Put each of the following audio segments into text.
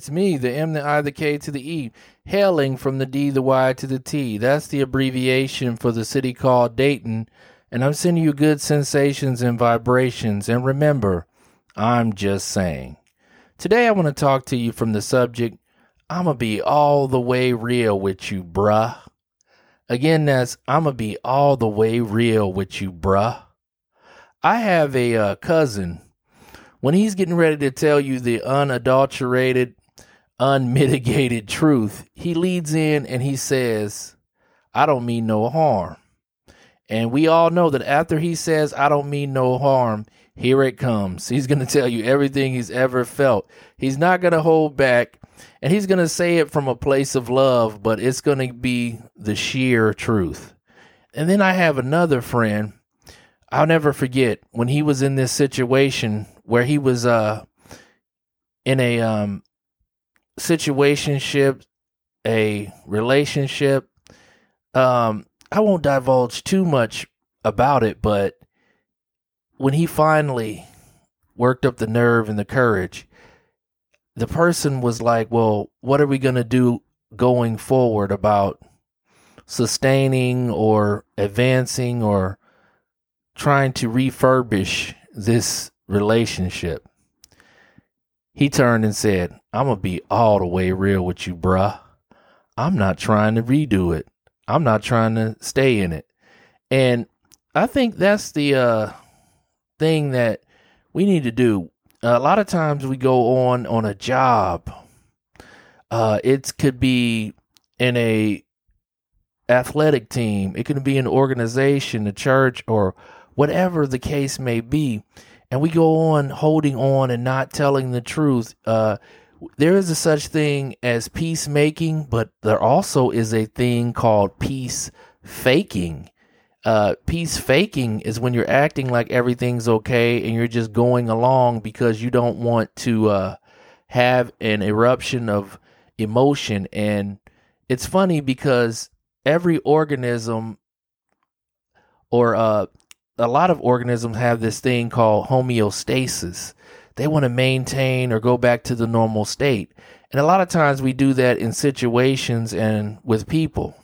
It's me, the M, the I, the K to the E, hailing from the D, the Y to the T. That's the abbreviation for the city called Dayton, and I'm sending you good sensations and vibrations. And remember, I'm just saying. Today, I want to talk to you from the subject I'm going to be all the way real with you, bruh. Again, that's I'm going to be all the way real with you, bruh. I have a uh, cousin. When he's getting ready to tell you the unadulterated, unmitigated truth, he leads in and he says, I don't mean no harm. And we all know that after he says, I don't mean no harm, here it comes. He's going to tell you everything he's ever felt. He's not going to hold back and he's going to say it from a place of love, but it's going to be the sheer truth. And then I have another friend. I'll never forget when he was in this situation where he was uh in a um situationship, a relationship. Um I won't divulge too much about it, but when he finally worked up the nerve and the courage, the person was like, Well, what are we going to do going forward about sustaining or advancing or trying to refurbish this relationship? He turned and said, I'm going to be all the way real with you, bruh. I'm not trying to redo it. I'm not trying to stay in it. And I think that's the uh, thing that we need to do a lot of times we go on on a job. Uh, it could be in a athletic team. It could be an organization, a church, or whatever the case may be. And we go on holding on and not telling the truth. Uh, there is a such thing as peacemaking, but there also is a thing called peace faking uh, peace faking is when you're acting like everything's okay and you're just going along because you don't want to uh, have an eruption of emotion. And it's funny because every organism or uh, a lot of organisms have this thing called homeostasis. They want to maintain or go back to the normal state. And a lot of times we do that in situations and with people.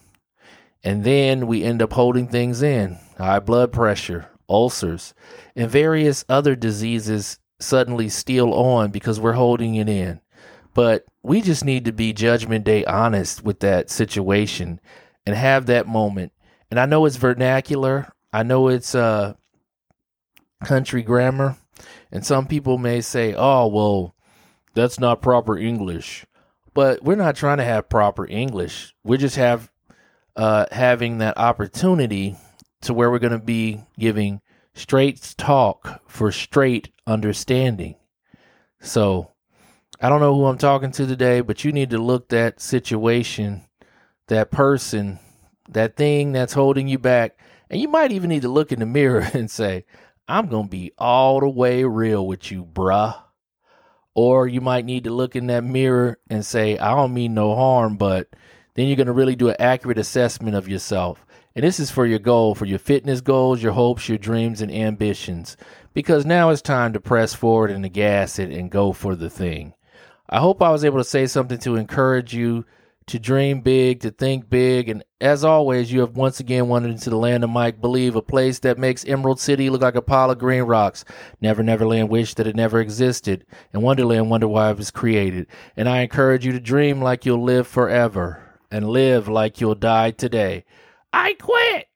And then we end up holding things in high blood pressure, ulcers, and various other diseases suddenly steal on because we're holding it in. But we just need to be judgment day honest with that situation and have that moment. And I know it's vernacular, I know it's uh, country grammar, and some people may say, oh, well, that's not proper English. But we're not trying to have proper English. We're just have uh, having that opportunity to where we're going to be giving straight talk for straight understanding. So I don't know who I'm talking to today, but you need to look that situation, that person, that thing that's holding you back. And you might even need to look in the mirror and say, I'm going to be all the way real with you, bruh. Or you might need to look in that mirror and say, I don't mean no harm, but then you're going to really do an accurate assessment of yourself. And this is for your goal, for your fitness goals, your hopes, your dreams, and ambitions. Because now it's time to press forward and to gas it and go for the thing. I hope I was able to say something to encourage you to dream big, to think big. And as always, you have once again wandered into the land of Mike Believe, a place that makes Emerald City look like a pile of green rocks. Never Neverland wish that it never existed, and Wonderland wonder why it was created. And I encourage you to dream like you'll live forever and live like you'll die today. I quit.